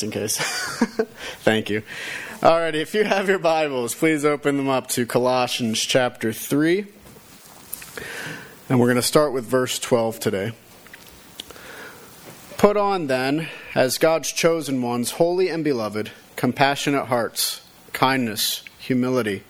in case. Thank you. Alrighty, if you have your Bibles, please open them up to Colossians chapter 3. And we're going to start with verse 12 today. Put on then, as God's chosen ones, holy and beloved, compassionate hearts, kindness, humility,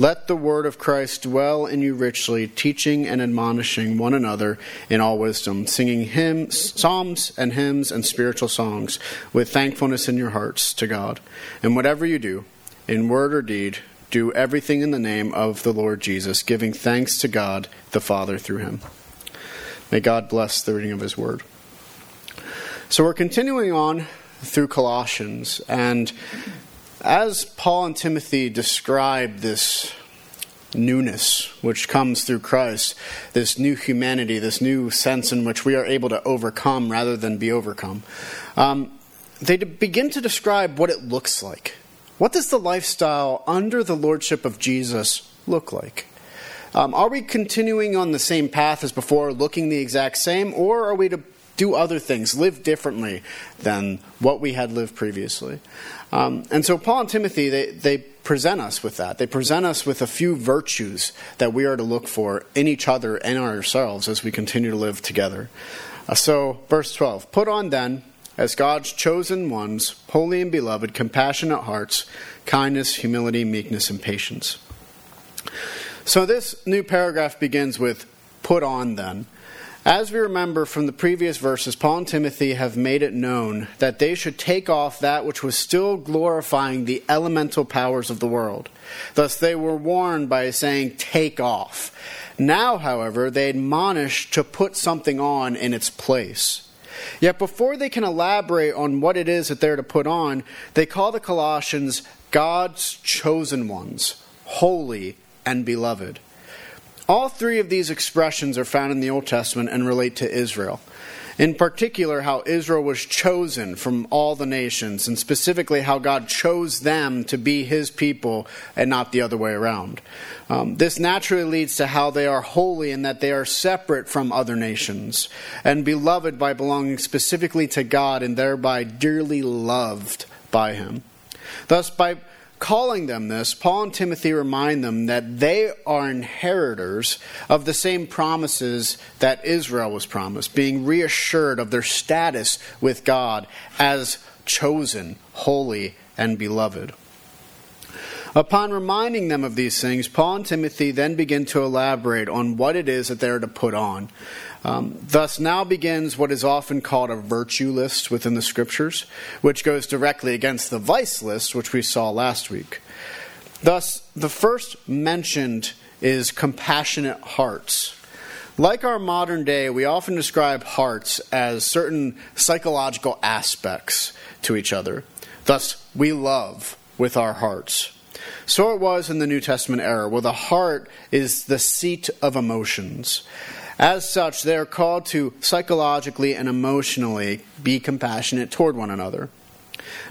Let the word of Christ dwell in you richly, teaching and admonishing one another in all wisdom, singing hymns, psalms and hymns and spiritual songs with thankfulness in your hearts to God. And whatever you do, in word or deed, do everything in the name of the Lord Jesus, giving thanks to God the Father through him. May God bless the reading of his word. So we're continuing on through Colossians, and as Paul and Timothy describe this newness which comes through Christ, this new humanity, this new sense in which we are able to overcome rather than be overcome, um, they begin to describe what it looks like. What does the lifestyle under the lordship of Jesus look like? Um, are we continuing on the same path as before, looking the exact same, or are we to do other things, live differently than what we had lived previously? Um, and so Paul and Timothy, they, they present us with that. They present us with a few virtues that we are to look for in each other and ourselves as we continue to live together. Uh, so, verse 12 Put on then, as God's chosen ones, holy and beloved, compassionate hearts, kindness, humility, meekness, and patience. So, this new paragraph begins with Put on then. As we remember from the previous verses, Paul and Timothy have made it known that they should take off that which was still glorifying the elemental powers of the world. Thus, they were warned by saying, Take off. Now, however, they admonish to put something on in its place. Yet, before they can elaborate on what it is that they're to put on, they call the Colossians God's chosen ones, holy and beloved. All three of these expressions are found in the Old Testament and relate to Israel. In particular, how Israel was chosen from all the nations, and specifically how God chose them to be his people and not the other way around. Um, this naturally leads to how they are holy and that they are separate from other nations and beloved by belonging specifically to God and thereby dearly loved by him. Thus, by calling them this, Paul and Timothy remind them that they are inheritors of the same promises that Israel was promised, being reassured of their status with God as chosen, holy, and beloved. Upon reminding them of these things, Paul and Timothy then begin to elaborate on what it is that they are to put on. Um, thus, now begins what is often called a virtue list within the scriptures, which goes directly against the vice list, which we saw last week. Thus, the first mentioned is compassionate hearts. Like our modern day, we often describe hearts as certain psychological aspects to each other. Thus, we love with our hearts. So it was in the New Testament era, where the heart is the seat of emotions. As such, they are called to psychologically and emotionally be compassionate toward one another.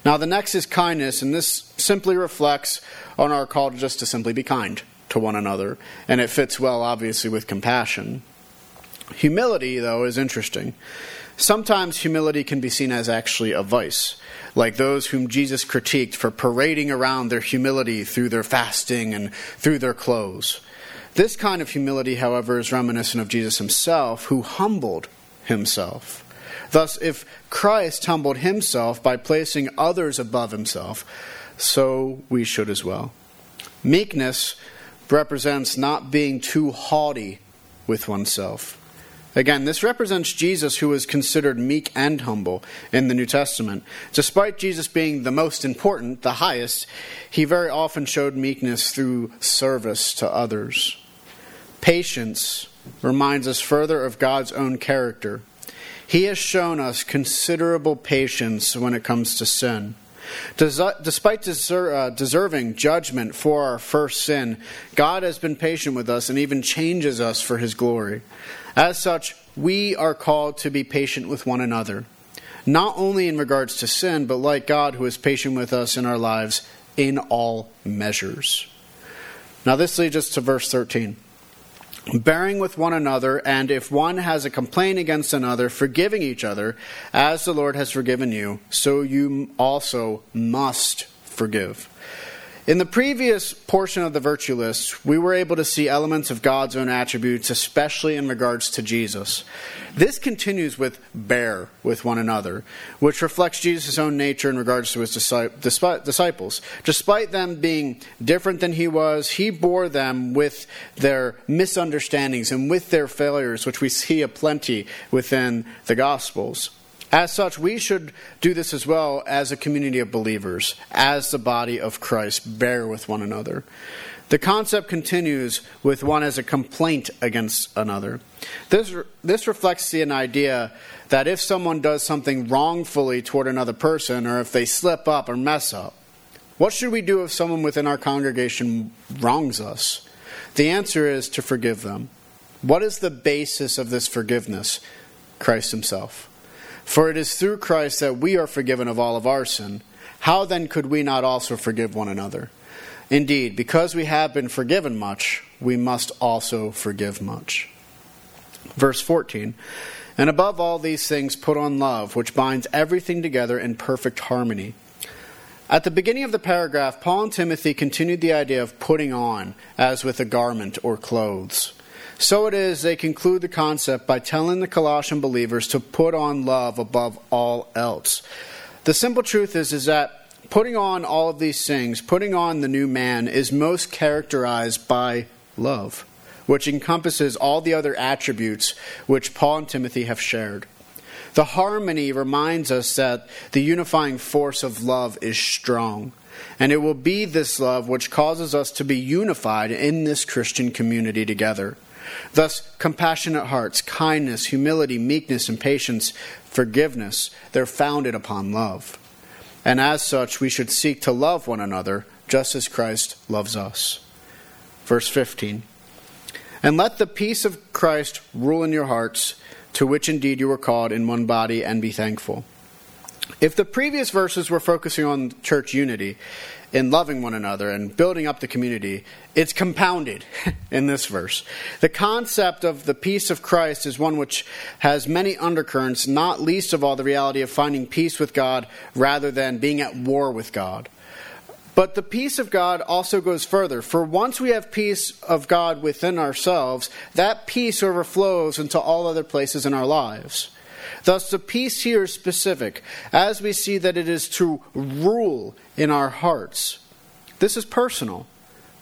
Now, the next is kindness, and this simply reflects on our call just to simply be kind to one another, and it fits well, obviously, with compassion. Humility, though, is interesting. Sometimes humility can be seen as actually a vice, like those whom Jesus critiqued for parading around their humility through their fasting and through their clothes. This kind of humility, however, is reminiscent of Jesus himself, who humbled himself. Thus, if Christ humbled himself by placing others above himself, so we should as well. Meekness represents not being too haughty with oneself. Again, this represents Jesus, who is considered meek and humble in the New Testament. Despite Jesus being the most important, the highest, he very often showed meekness through service to others. Patience reminds us further of God's own character. He has shown us considerable patience when it comes to sin. Despite uh, deserving judgment for our first sin, God has been patient with us and even changes us for his glory. As such, we are called to be patient with one another, not only in regards to sin, but like God who is patient with us in our lives in all measures. Now, this leads us to verse 13 bearing with one another, and if one has a complaint against another, forgiving each other, as the Lord has forgiven you, so you also must forgive. In the previous portion of the virtue list, we were able to see elements of God's own attributes, especially in regards to Jesus. This continues with bear with one another, which reflects Jesus' own nature in regards to his disciples. Despite them being different than he was, he bore them with their misunderstandings and with their failures, which we see aplenty within the Gospels. As such, we should do this as well as a community of believers, as the body of Christ, bear with one another. The concept continues with one as a complaint against another. This, this reflects the idea that if someone does something wrongfully toward another person, or if they slip up or mess up, what should we do if someone within our congregation wrongs us? The answer is to forgive them. What is the basis of this forgiveness? Christ Himself. For it is through Christ that we are forgiven of all of our sin. How then could we not also forgive one another? Indeed, because we have been forgiven much, we must also forgive much. Verse 14 And above all these things, put on love, which binds everything together in perfect harmony. At the beginning of the paragraph, Paul and Timothy continued the idea of putting on, as with a garment or clothes. So it is, they conclude the concept by telling the Colossian believers to put on love above all else. The simple truth is, is that putting on all of these things, putting on the new man, is most characterized by love, which encompasses all the other attributes which Paul and Timothy have shared. The harmony reminds us that the unifying force of love is strong. And it will be this love which causes us to be unified in this Christian community together. Thus, compassionate hearts, kindness, humility, meekness, and patience, forgiveness, they're founded upon love. And as such, we should seek to love one another just as Christ loves us. Verse 15 And let the peace of Christ rule in your hearts, to which indeed you were called in one body, and be thankful. If the previous verses were focusing on church unity, in loving one another and building up the community, it's compounded in this verse. The concept of the peace of Christ is one which has many undercurrents, not least of all the reality of finding peace with God rather than being at war with God. But the peace of God also goes further. For once we have peace of God within ourselves, that peace overflows into all other places in our lives. Thus, the peace here is specific, as we see that it is to rule in our hearts. This is personal.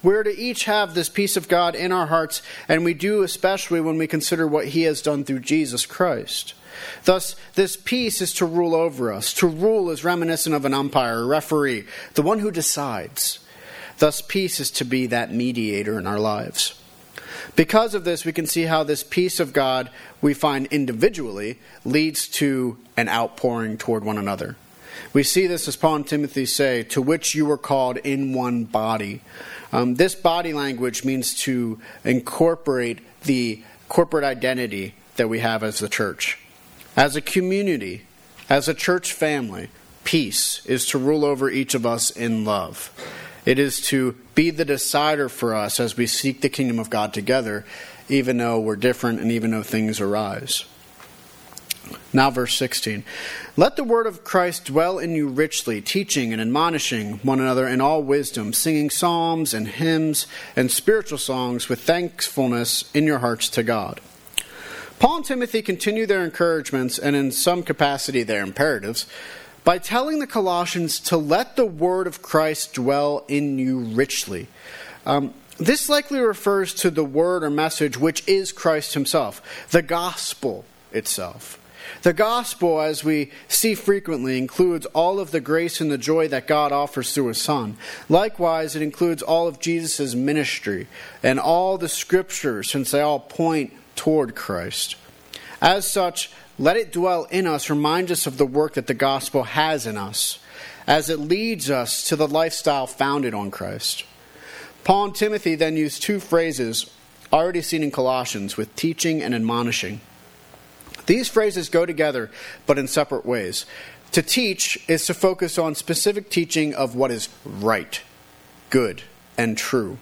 We're to each have this peace of God in our hearts, and we do especially when we consider what He has done through Jesus Christ. Thus, this peace is to rule over us. To rule is reminiscent of an umpire, a referee, the one who decides. Thus, peace is to be that mediator in our lives. Because of this, we can see how this peace of God we find individually leads to an outpouring toward one another. We see this as Paul and Timothy say, to which you were called in one body. Um, this body language means to incorporate the corporate identity that we have as the church. As a community, as a church family, peace is to rule over each of us in love. It is to be the decider for us as we seek the kingdom of God together, even though we're different and even though things arise. Now, verse 16. Let the word of Christ dwell in you richly, teaching and admonishing one another in all wisdom, singing psalms and hymns and spiritual songs with thankfulness in your hearts to God. Paul and Timothy continue their encouragements and, in some capacity, their imperatives by telling the Colossians to let the word of Christ dwell in you richly. Um, this likely refers to the word or message which is Christ himself, the gospel itself. The gospel, as we see frequently, includes all of the grace and the joy that God offers through His Son. Likewise, it includes all of Jesus' ministry and all the scriptures, since they all point toward Christ. As such, let it dwell in us, remind us of the work that the gospel has in us. as it leads us to the lifestyle founded on Christ. Paul and Timothy then use two phrases already seen in Colossians with teaching and admonishing. These phrases go together, but in separate ways. To teach is to focus on specific teaching of what is right, good, and true.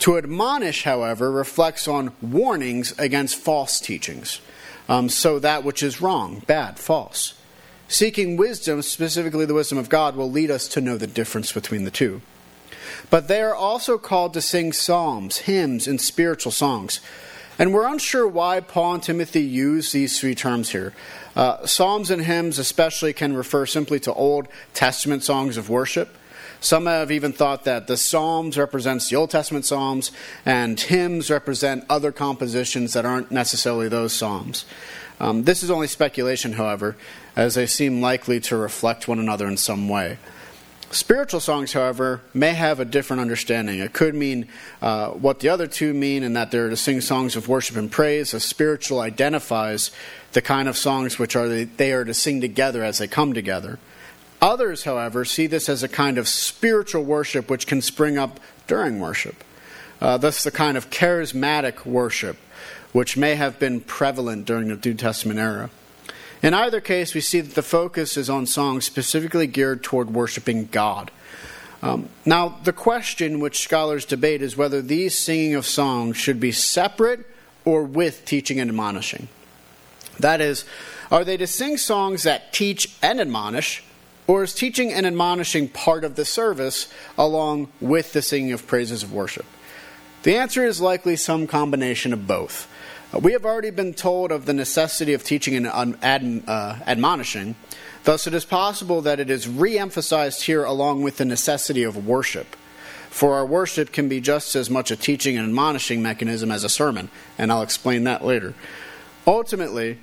To admonish, however, reflects on warnings against false teachings. Um, so that which is wrong, bad, false. Seeking wisdom, specifically the wisdom of God, will lead us to know the difference between the two. But they are also called to sing psalms, hymns, and spiritual songs. And we're unsure why Paul and Timothy use these three terms here. Uh, psalms and hymns, especially, can refer simply to Old Testament songs of worship. Some have even thought that the Psalms represents the Old Testament Psalms, and hymns represent other compositions that aren't necessarily those Psalms. Um, this is only speculation, however, as they seem likely to reflect one another in some way. Spiritual songs, however, may have a different understanding. It could mean uh, what the other two mean, and that they're to sing songs of worship and praise. A spiritual identifies the kind of songs which are they are to sing together as they come together. Others, however, see this as a kind of spiritual worship which can spring up during worship. Uh, thus, the kind of charismatic worship which may have been prevalent during the New Testament era. In either case, we see that the focus is on songs specifically geared toward worshiping God. Um, now, the question which scholars debate is whether these singing of songs should be separate or with teaching and admonishing. That is, are they to sing songs that teach and admonish, or is teaching and admonishing part of the service along with the singing of praises of worship? The answer is likely some combination of both. Uh, we have already been told of the necessity of teaching and uh, admonishing. Thus, it is possible that it is re emphasized here along with the necessity of worship. For our worship can be just as much a teaching and admonishing mechanism as a sermon, and I'll explain that later. Ultimately,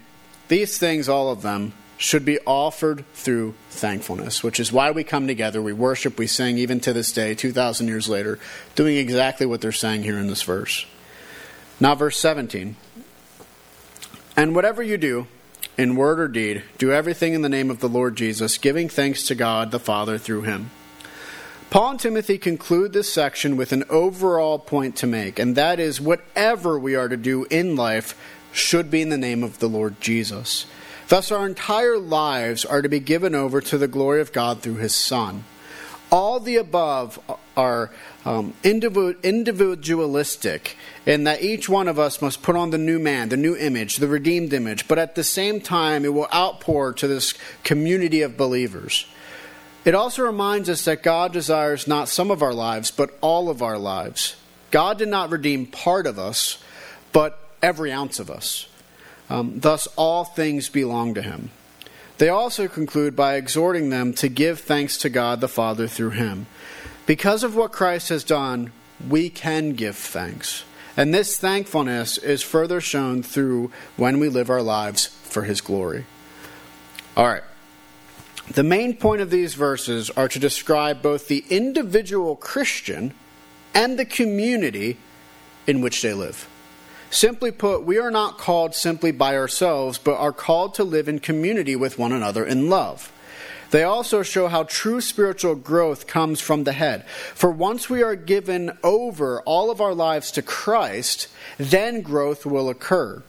these things, all of them, should be offered through thankfulness, which is why we come together, we worship, we sing, even to this day, 2,000 years later, doing exactly what they're saying here in this verse. Now, verse 17. And whatever you do, in word or deed, do everything in the name of the Lord Jesus, giving thanks to God the Father through him. Paul and Timothy conclude this section with an overall point to make, and that is whatever we are to do in life should be in the name of the Lord Jesus. Thus, our entire lives are to be given over to the glory of God through His Son. All the above are um, individualistic in that each one of us must put on the new man, the new image, the redeemed image, but at the same time, it will outpour to this community of believers. It also reminds us that God desires not some of our lives, but all of our lives. God did not redeem part of us, but every ounce of us. Um, thus, all things belong to him. They also conclude by exhorting them to give thanks to God the Father through him. Because of what Christ has done, we can give thanks. And this thankfulness is further shown through when we live our lives for his glory. All right. The main point of these verses are to describe both the individual Christian and the community in which they live. Simply put, we are not called simply by ourselves, but are called to live in community with one another in love. They also show how true spiritual growth comes from the head. For once we are given over all of our lives to Christ, then growth will occur.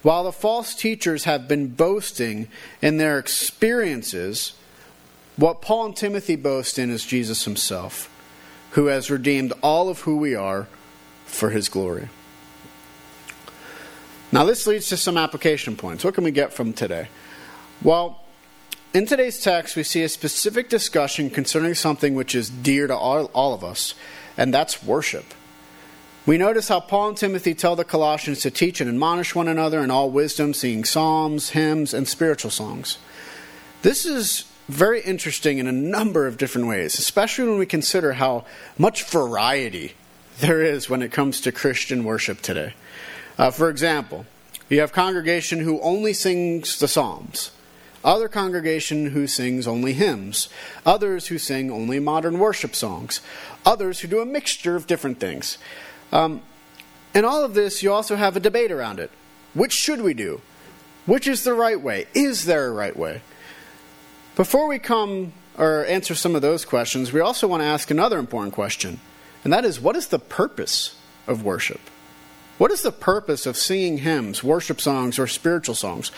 While the false teachers have been boasting in their experiences, what Paul and Timothy boast in is Jesus himself, who has redeemed all of who we are for his glory. Now, this leads to some application points. What can we get from today? Well, in today's text, we see a specific discussion concerning something which is dear to all, all of us, and that's worship. We notice how Paul and Timothy tell the Colossians to teach and admonish one another in all wisdom, singing psalms, hymns, and spiritual songs. This is very interesting in a number of different ways, especially when we consider how much variety there is when it comes to Christian worship today. Uh, for example, you have congregation who only sings the Psalms, other congregation who sings only hymns, others who sing only modern worship songs, others who do a mixture of different things. Um, and all of this, you also have a debate around it. Which should we do? Which is the right way? Is there a right way? Before we come or answer some of those questions, we also want to ask another important question, and that is what is the purpose of worship? What is the purpose of singing hymns, worship songs, or spiritual songs?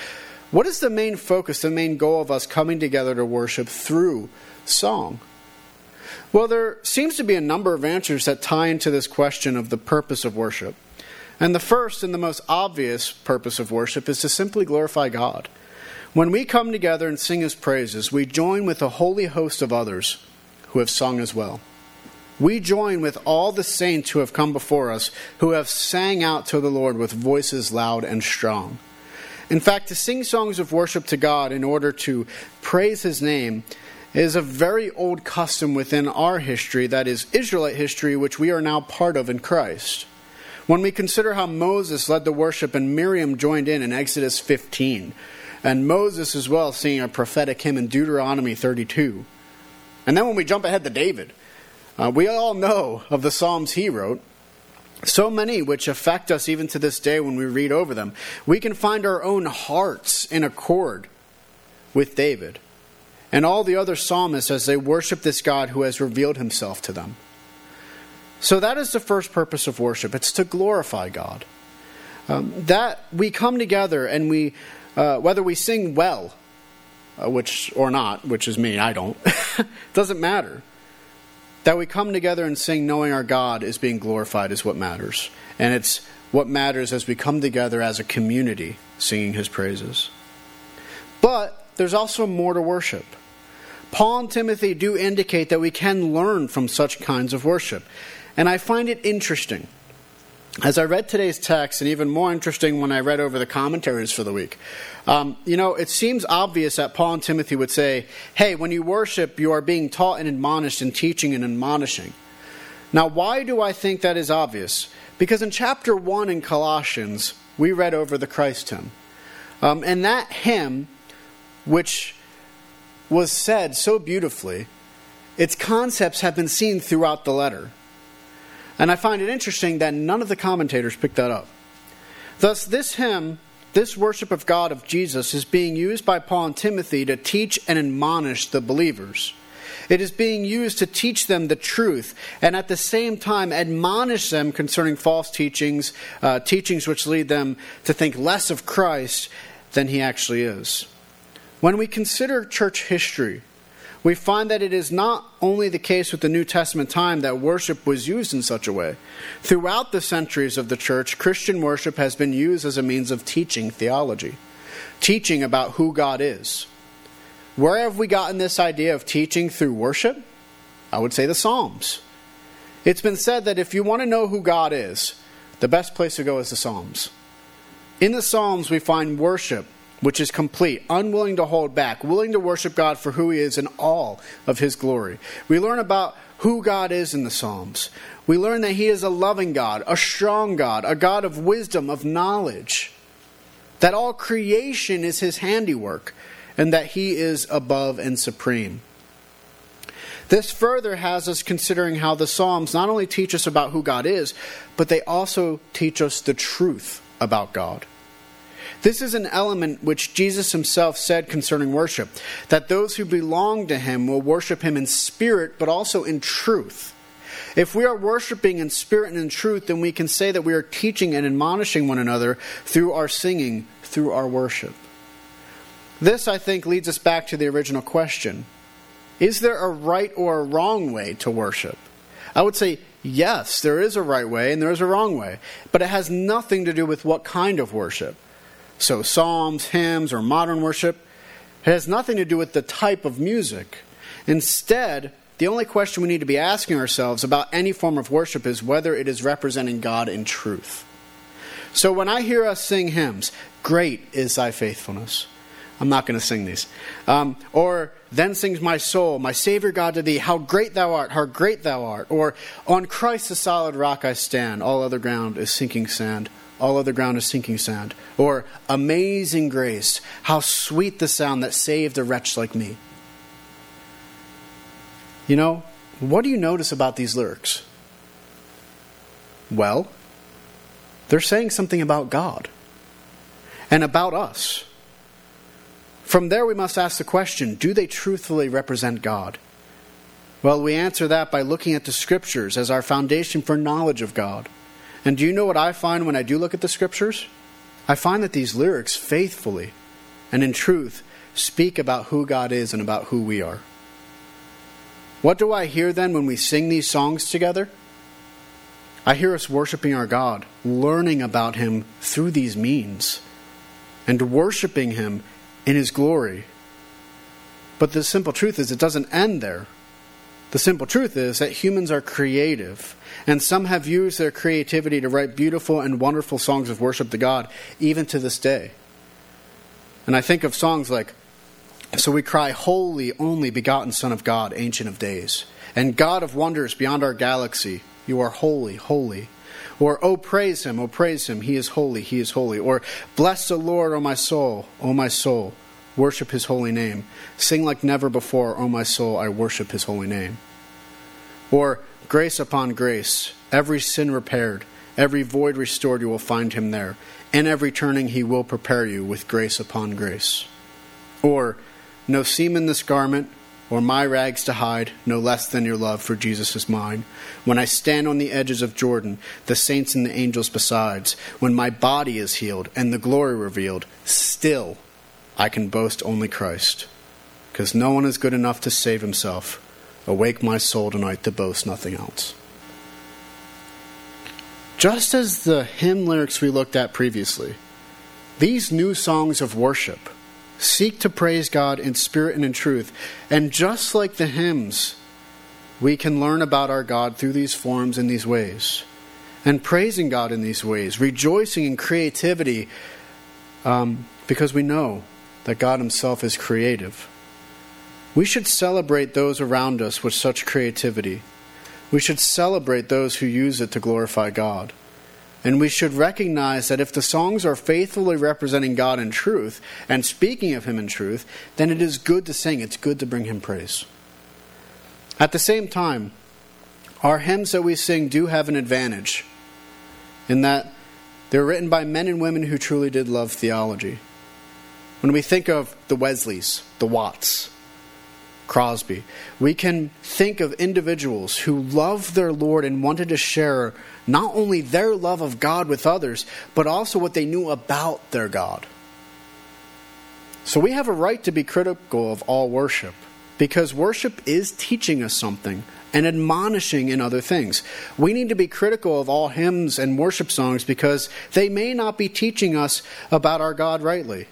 What is the main focus, the main goal of us coming together to worship through song? Well, there seems to be a number of answers that tie into this question of the purpose of worship. And the first and the most obvious purpose of worship is to simply glorify God. When we come together and sing His praises, we join with a holy host of others who have sung as well. We join with all the saints who have come before us, who have sang out to the Lord with voices loud and strong. In fact, to sing songs of worship to God in order to praise His name is a very old custom within our history, that is, Israelite history, which we are now part of in Christ. When we consider how Moses led the worship and Miriam joined in in Exodus 15, and Moses as well singing a prophetic hymn in Deuteronomy 32. And then when we jump ahead to David, uh, we all know of the Psalms he wrote, so many which affect us even to this day when we read over them. We can find our own hearts in accord with David and all the other psalmists as they worship this God who has revealed himself to them. So that is the first purpose of worship it's to glorify God. Um, that we come together and we uh, whether we sing well, uh, which or not, which is me, I don't, doesn't matter. That we come together and sing knowing our God is being glorified is what matters. And it's what matters as we come together as a community singing his praises. But there's also more to worship. Paul and Timothy do indicate that we can learn from such kinds of worship. And I find it interesting as I read today's text, and even more interesting when I read over the commentaries for the week, um, you know, it seems obvious that Paul and Timothy would say, hey, when you worship, you are being taught and admonished and teaching and admonishing. Now, why do I think that is obvious? Because in chapter 1 in Colossians, we read over the Christ hymn. Um, and that hymn, which was said so beautifully, its concepts have been seen throughout the letter. And I find it interesting that none of the commentators picked that up. Thus, this hymn, this worship of God of Jesus, is being used by Paul and Timothy to teach and admonish the believers. It is being used to teach them the truth and at the same time admonish them concerning false teachings, uh, teachings which lead them to think less of Christ than he actually is. When we consider church history, we find that it is not only the case with the New Testament time that worship was used in such a way. Throughout the centuries of the church, Christian worship has been used as a means of teaching theology, teaching about who God is. Where have we gotten this idea of teaching through worship? I would say the Psalms. It's been said that if you want to know who God is, the best place to go is the Psalms. In the Psalms, we find worship which is complete, unwilling to hold back, willing to worship God for who He is in all of His glory. We learn about who God is in the Psalms. We learn that He is a loving God, a strong God, a God of wisdom, of knowledge, that all creation is His handiwork, and that He is above and supreme. This further has us considering how the Psalms not only teach us about who God is, but they also teach us the truth about God. This is an element which Jesus himself said concerning worship that those who belong to him will worship him in spirit, but also in truth. If we are worshiping in spirit and in truth, then we can say that we are teaching and admonishing one another through our singing, through our worship. This, I think, leads us back to the original question Is there a right or a wrong way to worship? I would say yes, there is a right way and there is a wrong way, but it has nothing to do with what kind of worship. So, psalms, hymns, or modern worship, it has nothing to do with the type of music. Instead, the only question we need to be asking ourselves about any form of worship is whether it is representing God in truth. So, when I hear us sing hymns, Great is thy faithfulness. I'm not going to sing these. Um, or, Then sings my soul, my Savior God to thee, how great thou art, how great thou art. Or, On Christ the solid rock I stand, all other ground is sinking sand all other ground is sinking sand. Or, Amazing grace, how sweet the sound that saved a wretch like me. You know, what do you notice about these lyrics? Well, they're saying something about God and about us. From there, we must ask the question do they truthfully represent God? Well, we answer that by looking at the Scriptures as our foundation for knowledge of God. And do you know what I find when I do look at the Scriptures? I find that these lyrics faithfully and in truth speak about who God is and about who we are. What do I hear then when we sing these songs together? I hear us worshiping our God, learning about Him through these means, and worshiping Him in His glory. But the simple truth is, it doesn't end there. The simple truth is that humans are creative, and some have used their creativity to write beautiful and wonderful songs of worship to God, even to this day. And I think of songs like, So we cry, Holy, only begotten Son of God, Ancient of Days, and God of wonders beyond our galaxy, you are holy, holy. Or, Oh, praise him, oh, praise him, he is holy, he is holy. Or, Bless the Lord, O my soul, O my soul. Worship his holy name. Sing like never before, O my soul, I worship his holy name. Or grace upon grace, every sin repaired, every void restored, you will find him there. In every turning, he will prepare you with grace upon grace. Or, no seam in this garment, or my rags to hide, no less than your love for Jesus is mine. When I stand on the edges of Jordan, the saints and the angels besides, when my body is healed and the glory revealed, still I can boast only Christ, because no one is good enough to save himself. Awake my soul tonight to boast nothing else. Just as the hymn lyrics we looked at previously, these new songs of worship seek to praise God in spirit and in truth. And just like the hymns, we can learn about our God through these forms in these ways. And praising God in these ways, rejoicing in creativity, um, because we know that God Himself is creative. We should celebrate those around us with such creativity. We should celebrate those who use it to glorify God. And we should recognize that if the songs are faithfully representing God in truth and speaking of Him in truth, then it is good to sing. It's good to bring Him praise. At the same time, our hymns that we sing do have an advantage in that they're written by men and women who truly did love theology. When we think of the Wesleys, the Watts, Crosby, we can think of individuals who loved their Lord and wanted to share not only their love of God with others, but also what they knew about their God. So we have a right to be critical of all worship because worship is teaching us something and admonishing in other things. We need to be critical of all hymns and worship songs because they may not be teaching us about our God rightly.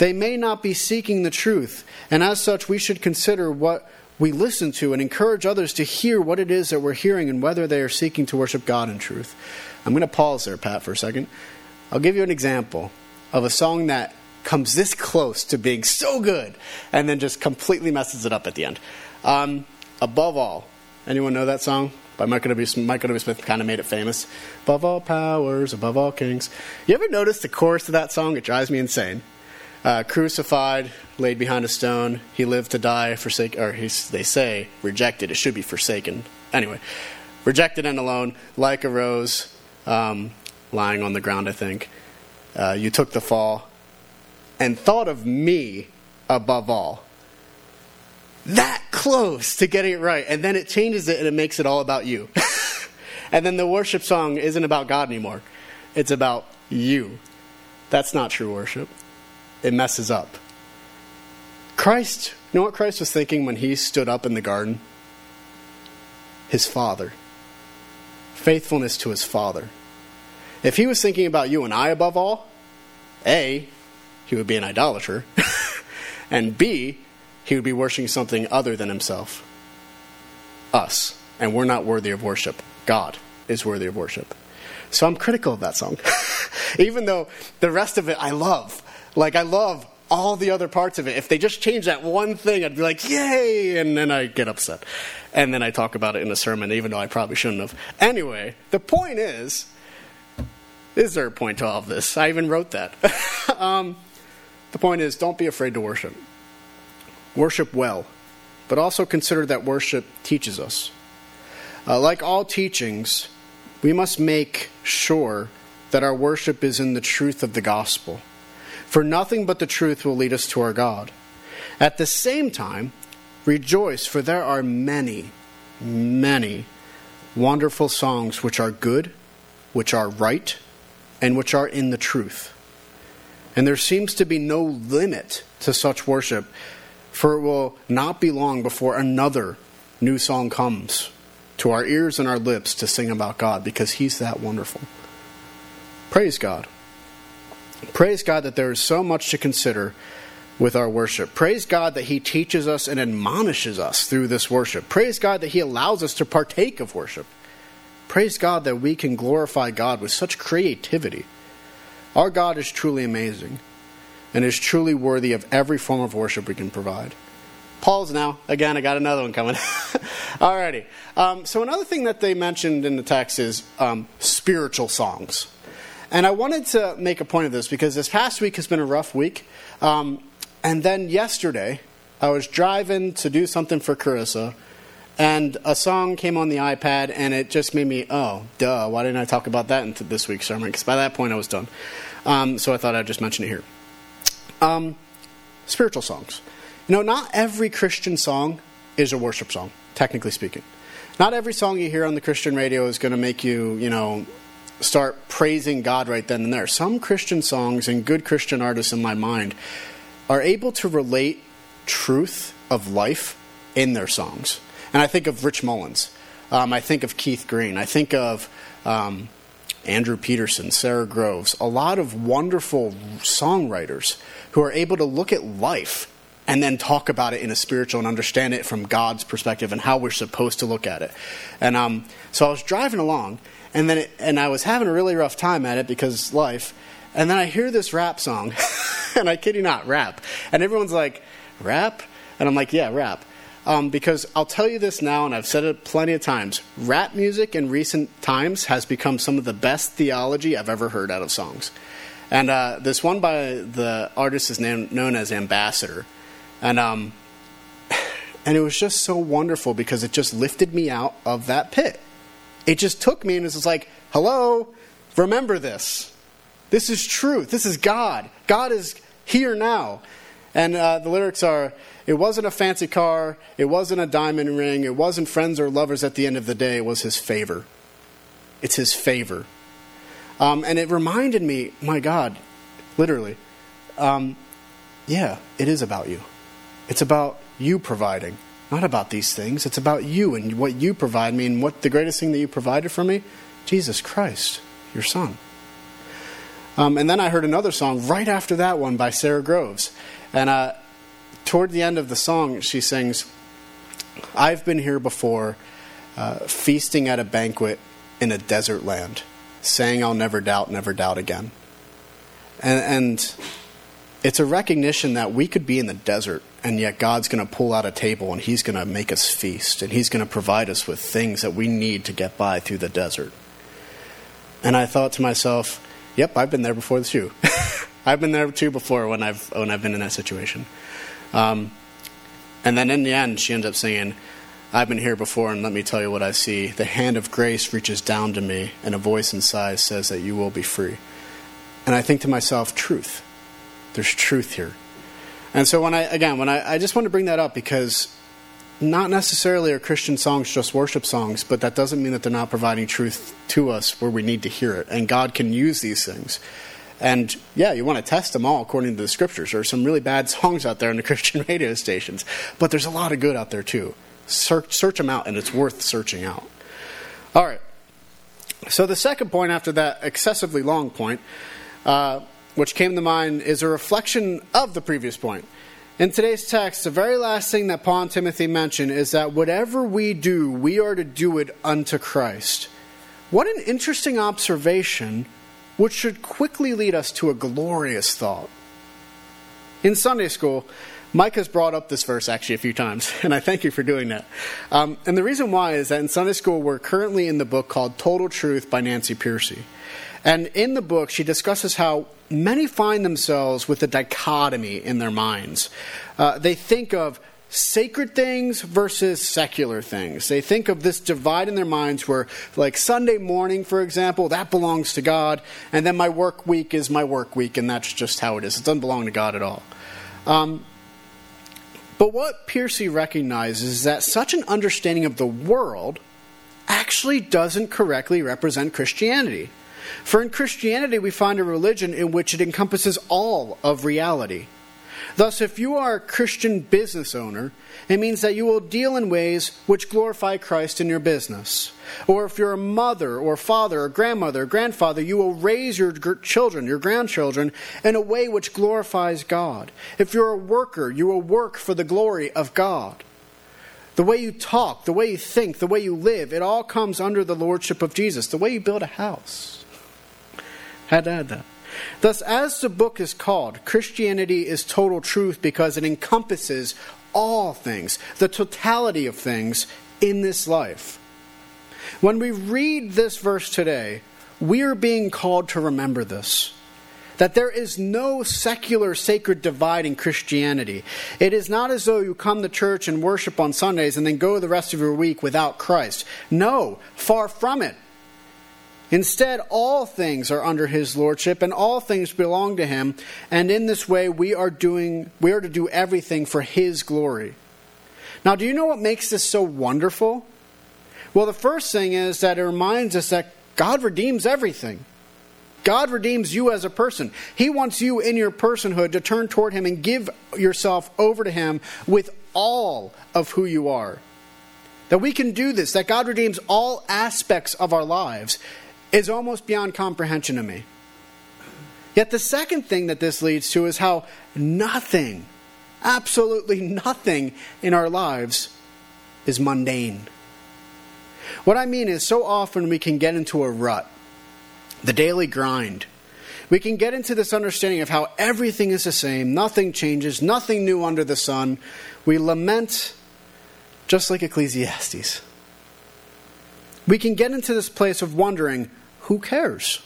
They may not be seeking the truth, and as such, we should consider what we listen to and encourage others to hear what it is that we're hearing and whether they are seeking to worship God in truth. I'm going to pause there, Pat, for a second. I'll give you an example of a song that comes this close to being so good and then just completely messes it up at the end. Um, above all, anyone know that song? By Michael W. Michael W. Smith kind of made it famous. Above all powers, above all kings. You ever notice the chorus of that song? It drives me insane uh, crucified, laid behind a stone. He lived to die, forsake, or they say rejected. It should be forsaken. Anyway, rejected and alone, like a rose, um, lying on the ground. I think uh, you took the fall and thought of me above all. That close to getting it right, and then it changes it and it makes it all about you. and then the worship song isn't about God anymore; it's about you. That's not true worship it messes up. Christ, you know what Christ was thinking when he stood up in the garden? His Father. Faithfulness to his Father. If he was thinking about you and I above all, A, he would be an idolater, and B, he would be worshiping something other than himself. Us. And we're not worthy of worship. God is worthy of worship. So I'm critical of that song. Even though the rest of it I love. Like, I love all the other parts of it. If they just change that one thing, I'd be like, yay! And then I get upset. And then I talk about it in a sermon, even though I probably shouldn't have. Anyway, the point is is there a point to all of this? I even wrote that. um, the point is don't be afraid to worship. Worship well, but also consider that worship teaches us. Uh, like all teachings, we must make sure that our worship is in the truth of the gospel for nothing but the truth will lead us to our God. At the same time, rejoice, for there are many, many wonderful songs which are good, which are right, and which are in the truth. And there seems to be no limit to such worship, for it will not be long before another new song comes to our ears and our lips to sing about God because He's that wonderful. Praise God. Praise God that there is so much to consider with our worship. Praise God that He teaches us and admonishes us through this worship. Praise God that He allows us to partake of worship. Praise God that we can glorify God with such creativity. Our God is truly amazing and is truly worthy of every form of worship we can provide. Paul's now. Again, I got another one coming. Alrighty. Um, so, another thing that they mentioned in the text is um, spiritual songs. And I wanted to make a point of this because this past week has been a rough week. Um, and then yesterday, I was driving to do something for Carissa, and a song came on the iPad, and it just made me, oh, duh, why didn't I talk about that in this week's sermon? Because by that point I was done. Um, so I thought I'd just mention it here. Um, spiritual songs. You know, not every Christian song is a worship song, technically speaking. Not every song you hear on the Christian radio is going to make you, you know, start praising God right then and there. Some Christian songs and good Christian artists in my mind are able to relate truth of life in their songs. And I think of Rich Mullins. Um, I think of Keith Green. I think of um, Andrew Peterson, Sara Groves, a lot of wonderful songwriters who are able to look at life and then talk about it in a spiritual and understand it from God's perspective and how we're supposed to look at it. And um, so I was driving along, and then it, and I was having a really rough time at it because life. And then I hear this rap song, and I kid you not, rap. And everyone's like, rap? And I'm like, yeah, rap. Um, because I'll tell you this now, and I've said it plenty of times rap music in recent times has become some of the best theology I've ever heard out of songs. And uh, this one by the artist is named, known as Ambassador. And, um, and it was just so wonderful because it just lifted me out of that pit. It just took me and it was like, hello, remember this. This is truth. This is God. God is here now. And uh, the lyrics are It wasn't a fancy car, it wasn't a diamond ring, it wasn't friends or lovers at the end of the day, it was his favor. It's his favor. Um, and it reminded me, my God, literally, um, yeah, it is about you. It's about you providing, not about these things. It's about you and what you provide me. And what the greatest thing that you provided for me? Jesus Christ, your son. Um, and then I heard another song right after that one by Sara Groves. And uh, toward the end of the song, she sings, I've been here before, uh, feasting at a banquet in a desert land, saying I'll never doubt, never doubt again. And, and it's a recognition that we could be in the desert, and yet God's going to pull out a table and He's going to make us feast, and He's going to provide us with things that we need to get by through the desert. And I thought to myself, yep, I've been there before too. I've been there too before when I've when I've been in that situation. Um, and then in the end, she ends up saying, "I've been here before, and let me tell you what I see. The hand of grace reaches down to me, and a voice inside says that you will be free." And I think to myself, truth. There's truth here. And so when I again when I, I just want to bring that up because not necessarily are Christian songs just worship songs, but that doesn't mean that they're not providing truth to us where we need to hear it. And God can use these things. And yeah, you want to test them all according to the scriptures. There are some really bad songs out there on the Christian radio stations, but there's a lot of good out there too. Search, search them out, and it's worth searching out. All right. So the second point after that excessively long point, uh, which came to mind, is a reflection of the previous point. In today's text, the very last thing that Paul and Timothy mention is that whatever we do, we are to do it unto Christ. What an interesting observation which should quickly lead us to a glorious thought. In Sunday school, Mike has brought up this verse actually a few times, and I thank you for doing that. Um, and the reason why is that in Sunday school, we're currently in the book called Total Truth by Nancy Pearcey. And in the book, she discusses how many find themselves with a dichotomy in their minds. Uh, they think of sacred things versus secular things. They think of this divide in their minds where, like Sunday morning, for example, that belongs to God, and then my work week is my work week, and that's just how it is. It doesn't belong to God at all. Um, but what Pearcey recognizes is that such an understanding of the world actually doesn't correctly represent Christianity. For in Christianity, we find a religion in which it encompasses all of reality. Thus, if you are a Christian business owner, it means that you will deal in ways which glorify Christ in your business. Or if you're a mother or father or grandmother or grandfather, you will raise your children, your grandchildren, in a way which glorifies God. If you're a worker, you will work for the glory of God. The way you talk, the way you think, the way you live, it all comes under the lordship of Jesus. The way you build a house. Had to add that. Thus, as the book is called, Christianity is total truth because it encompasses all things, the totality of things in this life. When we read this verse today, we are being called to remember this. That there is no secular sacred divide in Christianity. It is not as though you come to church and worship on Sundays and then go the rest of your week without Christ. No, far from it. Instead, all things are under his lordship and all things belong to him, and in this way we are doing we are to do everything for his glory. Now, do you know what makes this so wonderful? Well, the first thing is that it reminds us that God redeems everything. God redeems you as a person. He wants you in your personhood to turn toward Him and give yourself over to Him with all of who you are. That we can do this, that God redeems all aspects of our lives is almost beyond comprehension to me. Yet the second thing that this leads to is how nothing, absolutely nothing in our lives is mundane. What I mean is, so often we can get into a rut, the daily grind. We can get into this understanding of how everything is the same, nothing changes, nothing new under the sun. We lament just like Ecclesiastes. We can get into this place of wondering who cares?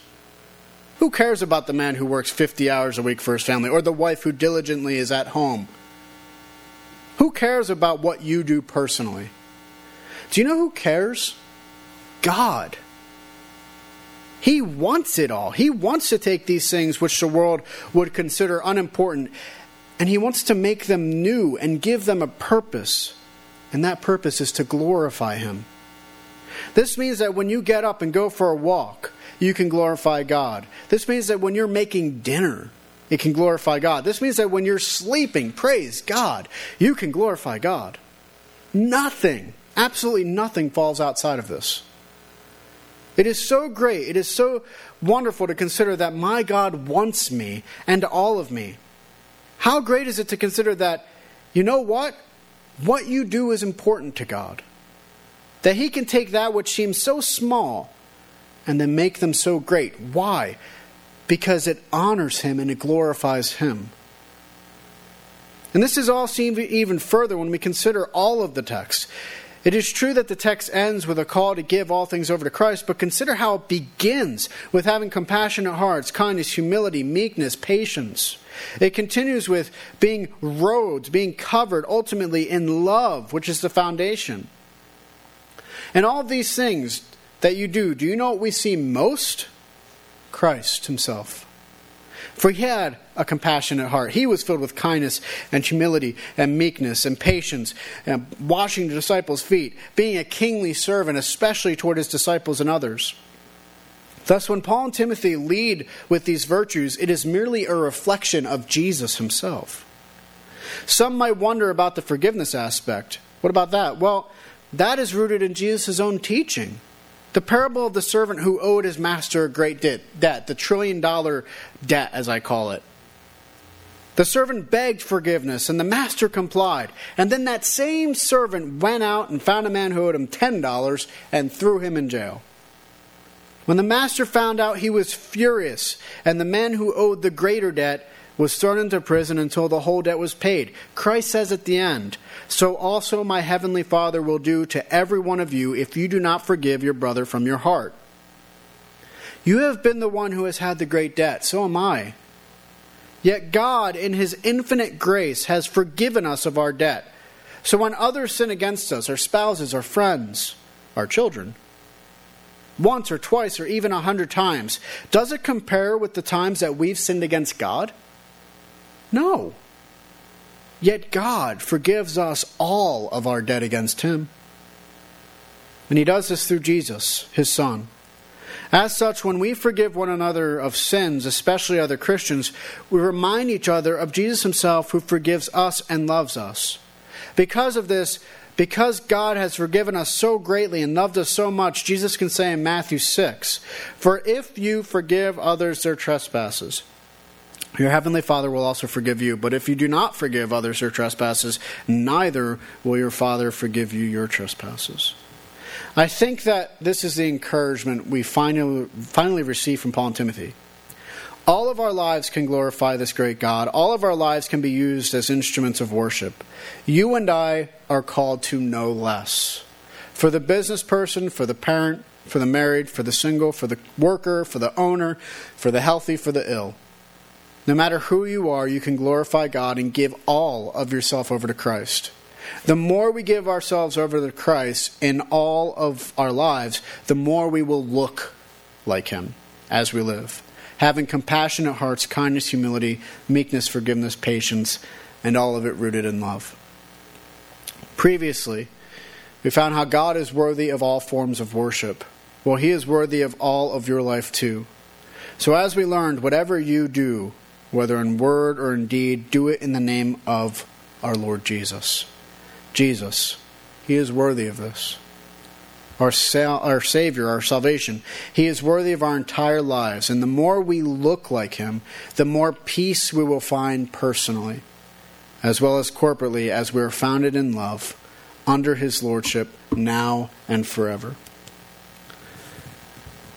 Who cares about the man who works 50 hours a week for his family or the wife who diligently is at home? Who cares about what you do personally? Do you know who cares? God. He wants it all. He wants to take these things which the world would consider unimportant and he wants to make them new and give them a purpose. And that purpose is to glorify him. This means that when you get up and go for a walk, you can glorify God. This means that when you're making dinner, it can glorify God. This means that when you're sleeping, praise God, you can glorify God. Nothing, absolutely nothing falls outside of this. It is so great, it is so wonderful to consider that my God wants me and all of me. How great is it to consider that, you know what? What you do is important to God. That He can take that which seems so small and then make them so great. Why? Because it honors him and it glorifies him. And this is all seen even further when we consider all of the text. It is true that the text ends with a call to give all things over to Christ, but consider how it begins with having compassionate hearts, kindness, humility, meekness, patience. It continues with being robed, being covered ultimately in love, which is the foundation. And all these things that you do, do you know what we see most? Christ Himself. For He had a compassionate heart. He was filled with kindness and humility and meekness and patience, and washing the disciples' feet, being a kingly servant, especially toward His disciples and others. Thus, when Paul and Timothy lead with these virtues, it is merely a reflection of Jesus himself. Some might wonder about the forgiveness aspect. What about that? Well, that is rooted in Jesus' own teaching. The parable of the servant who owed his master a great debt, the trillion dollar debt, as I call it. The servant begged forgiveness, and the master complied. And then that same servant went out and found a man who owed him $10 and threw him in jail. When the master found out, he was furious, and the man who owed the greater debt was thrown into prison until the whole debt was paid. Christ says at the end, So also my heavenly Father will do to every one of you if you do not forgive your brother from your heart. You have been the one who has had the great debt, so am I. Yet God, in his infinite grace, has forgiven us of our debt. So when others sin against us, our spouses, our friends, our children, once or twice or even a hundred times, does it compare with the times that we've sinned against God? No. Yet God forgives us all of our debt against Him. And He does this through Jesus, His Son. As such, when we forgive one another of sins, especially other Christians, we remind each other of Jesus Himself who forgives us and loves us. Because of this, because God has forgiven us so greatly and loved us so much, Jesus can say in Matthew 6 For if you forgive others their trespasses, your heavenly Father will also forgive you. But if you do not forgive others their trespasses, neither will your Father forgive you your trespasses. I think that this is the encouragement we finally, finally receive from Paul and Timothy. All of our lives can glorify this great God. All of our lives can be used as instruments of worship. You and I are called to no less. For the business person, for the parent, for the married, for the single, for the worker, for the owner, for the healthy, for the ill. No matter who you are, you can glorify God and give all of yourself over to Christ. The more we give ourselves over to Christ in all of our lives, the more we will look like Him as we live having compassionate hearts, kindness, humility, meekness, forgiveness, patience, and all of it rooted in love. Previously, we found how God is worthy of all forms of worship. Well, He is worthy of all of your life too. So, as we learned, whatever you do, whether in word or in deed, do it in the name of our Lord Jesus. Jesus, He is worthy of this our, sal- our Savior, our salvation. He is worthy of our entire lives. And the more we look like Him, the more peace we will find personally, as well as corporately, as we are founded in love under His Lordship now and forever.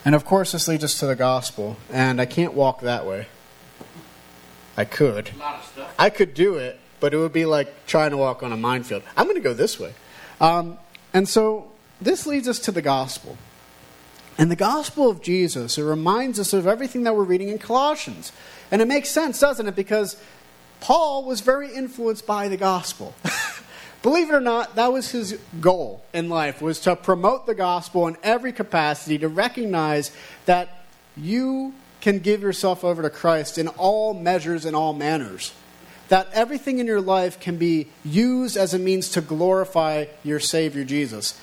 And of course, this leads us to the gospel. And I can't walk that way. I could. I could do it, but it would be like trying to walk on a minefield. I'm going to go this way. Um, and so this leads us to the gospel. And the gospel of Jesus, it reminds us of everything that we're reading in Colossians. And it makes sense, doesn't it? Because Paul was very influenced by the gospel. Believe it or not, that was his goal in life was to promote the gospel in every capacity, to recognize that you can give yourself over to Christ in all measures and all manners. That everything in your life can be used as a means to glorify your Savior Jesus.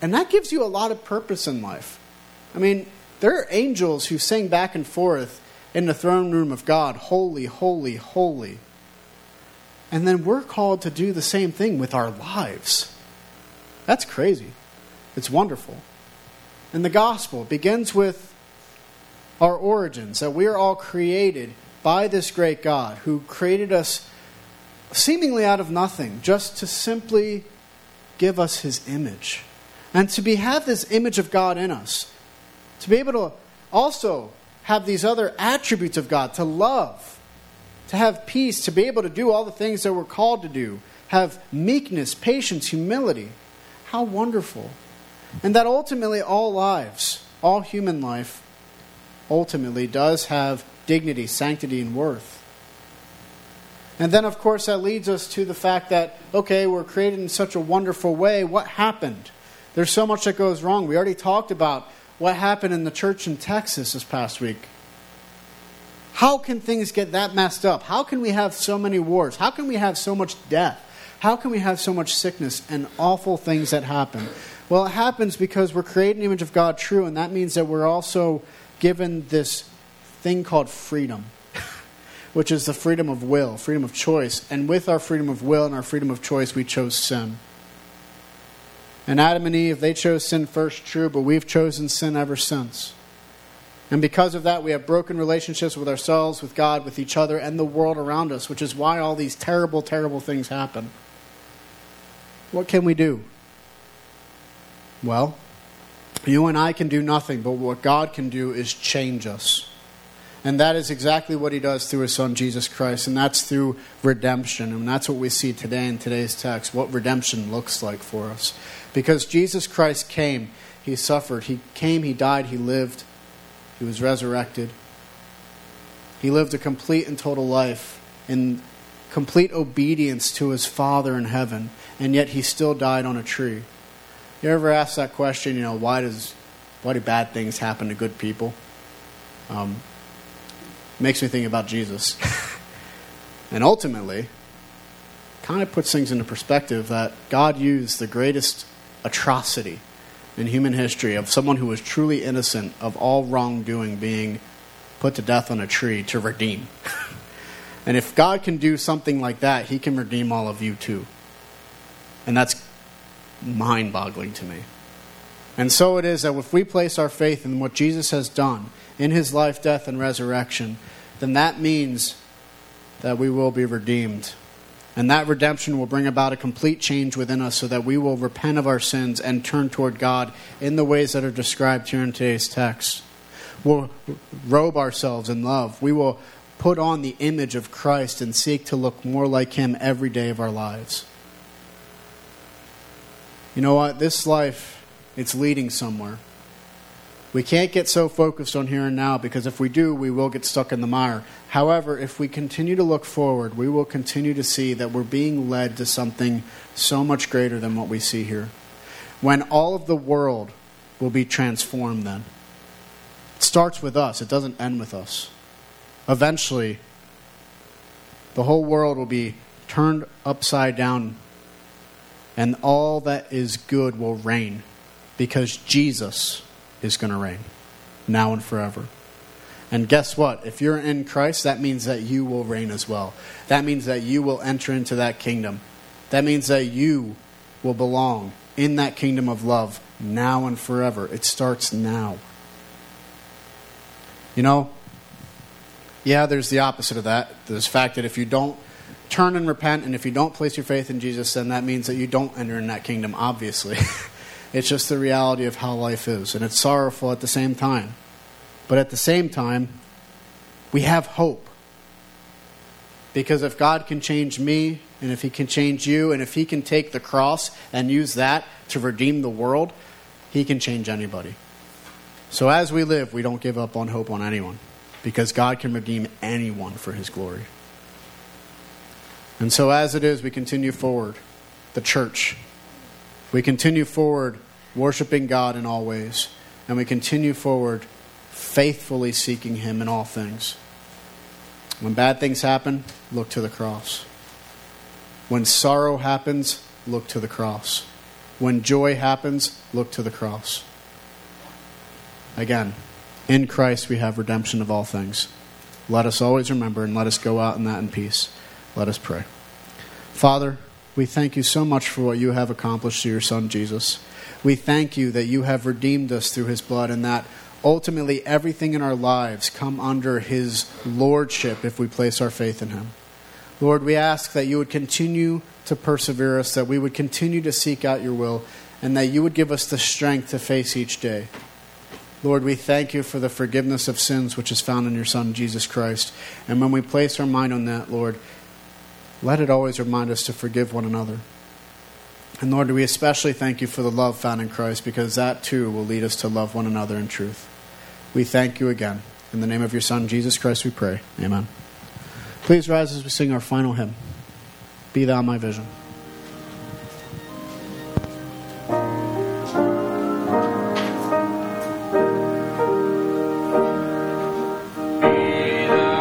And that gives you a lot of purpose in life. I mean, there are angels who sing back and forth in the throne room of God, holy, holy, holy. And then we're called to do the same thing with our lives. That's crazy. It's wonderful. And the gospel begins with our origins, that we are all created by this great God who created us seemingly out of nothing, just to simply give us his image and to be have this image of God in us, to be able to also have these other attributes of God, to love, to have peace, to be able to do all the things that we're called to do, have meekness, patience, humility. How wonderful. And that ultimately all lives, all human life, ultimately does have dignity, sanctity, and worth. And then, of course, that leads us to the fact that, okay, we're created in such a wonderful way. What happened? There's so much that goes wrong. We already talked about what happened in the church in Texas this past week. How can things get that messed up? How can we have so many wars? How can we have so much death? How can we have so much sickness and awful things that happen? Well, it happens because we're creating the image of God true, and that means that we're also given this thing called freedom, which is the freedom of will, freedom of choice. And with our freedom of will and our freedom of choice, we chose sin. And Adam and Eve, they chose sin first, true, but we've chosen sin ever since. And because of that, we have broken relationships with ourselves, with God, with each other, and the world around us, which is why all these terrible, terrible things happen. What can we do? Well, you and I can do nothing, but what God can do is change us. And that is exactly what he does through his son Jesus Christ, and that's through redemption. And that's what we see today in today's text, what redemption looks like for us. Because Jesus Christ came, he suffered, he came, he died, he lived, he was resurrected. He lived a complete and total life in complete obedience to his Father in heaven, and yet he still died on a tree. You ever ask that question, you know, why does why do bad things happen to good people? Um, makes me think about Jesus. and ultimately, kind of puts things into perspective that God used the greatest atrocity in human history of someone who was truly innocent of all wrongdoing being put to death on a tree to redeem. and if God can do something like that, he can redeem all of you too. And that's mind boggling to me. And so it is that if we place our faith in what Jesus has done in his life, death, and resurrection, then that means that we will be redeemed and that redemption will bring about a complete change within us so that we will repent of our sins and turn toward God in the ways that are described here in today's text. We'll robe ourselves in love. We will put on the image of Christ and seek to look more like Him every day of our lives. You know what? This life, it's leading somewhere. We can't get so focused on here and now because if we do, we will get stuck in the mire. However, if we continue to look forward, we will continue to see that we're being led to something so much greater than what we see here. When all of the world will be transformed, then. It starts with us, it doesn't end with us. Eventually, the whole world will be turned upside down, and all that is good will reign because Jesus is going to reign now and forever. And guess what? If you're in Christ, that means that you will reign as well. That means that you will enter into that kingdom. That means that you will belong in that kingdom of love now and forever. It starts now. You know, yeah, there's the opposite of that. There's the fact that if you don't turn and repent and if you don't place your faith in Jesus, then that means that you don't enter in that kingdom, obviously. It's just the reality of how life is. And it's sorrowful at the same time. But at the same time, we have hope. Because if God can change me, and if He can change you, and if He can take the cross and use that to redeem the world, He can change anybody. So as we live, we don't give up on hope on anyone. Because God can redeem anyone for His glory. And so as it is, we continue forward, the church we continue forward worshiping God in all ways, and we continue forward faithfully seeking Him in all things. When bad things happen, look to the cross. When sorrow happens, look to the cross. When joy happens, look to the cross. Again, in Christ we have redemption of all things. Let us always remember and let us go out in that in peace. Let us pray. Father, we thank you so much for what you have accomplished through your Son, Jesus. We thank you that you have redeemed us through his blood and that ultimately everything in our lives come under his lordship if we place our faith in him. Lord, we ask that you would continue to persevere us, that we would continue to seek out your will, and that you would give us the strength to face each day. Lord, we thank you for the forgiveness of sins which is found in your Son, Jesus Christ. And when we place our mind on that, Lord, let it always remind us to forgive one another. And Lord, we especially thank you for the love found in Christ because that too will lead us to love one another in truth. We thank you again. In the name of your Son, Jesus Christ, we pray. Amen. Please rise as we sing our final hymn Be Thou My Vision.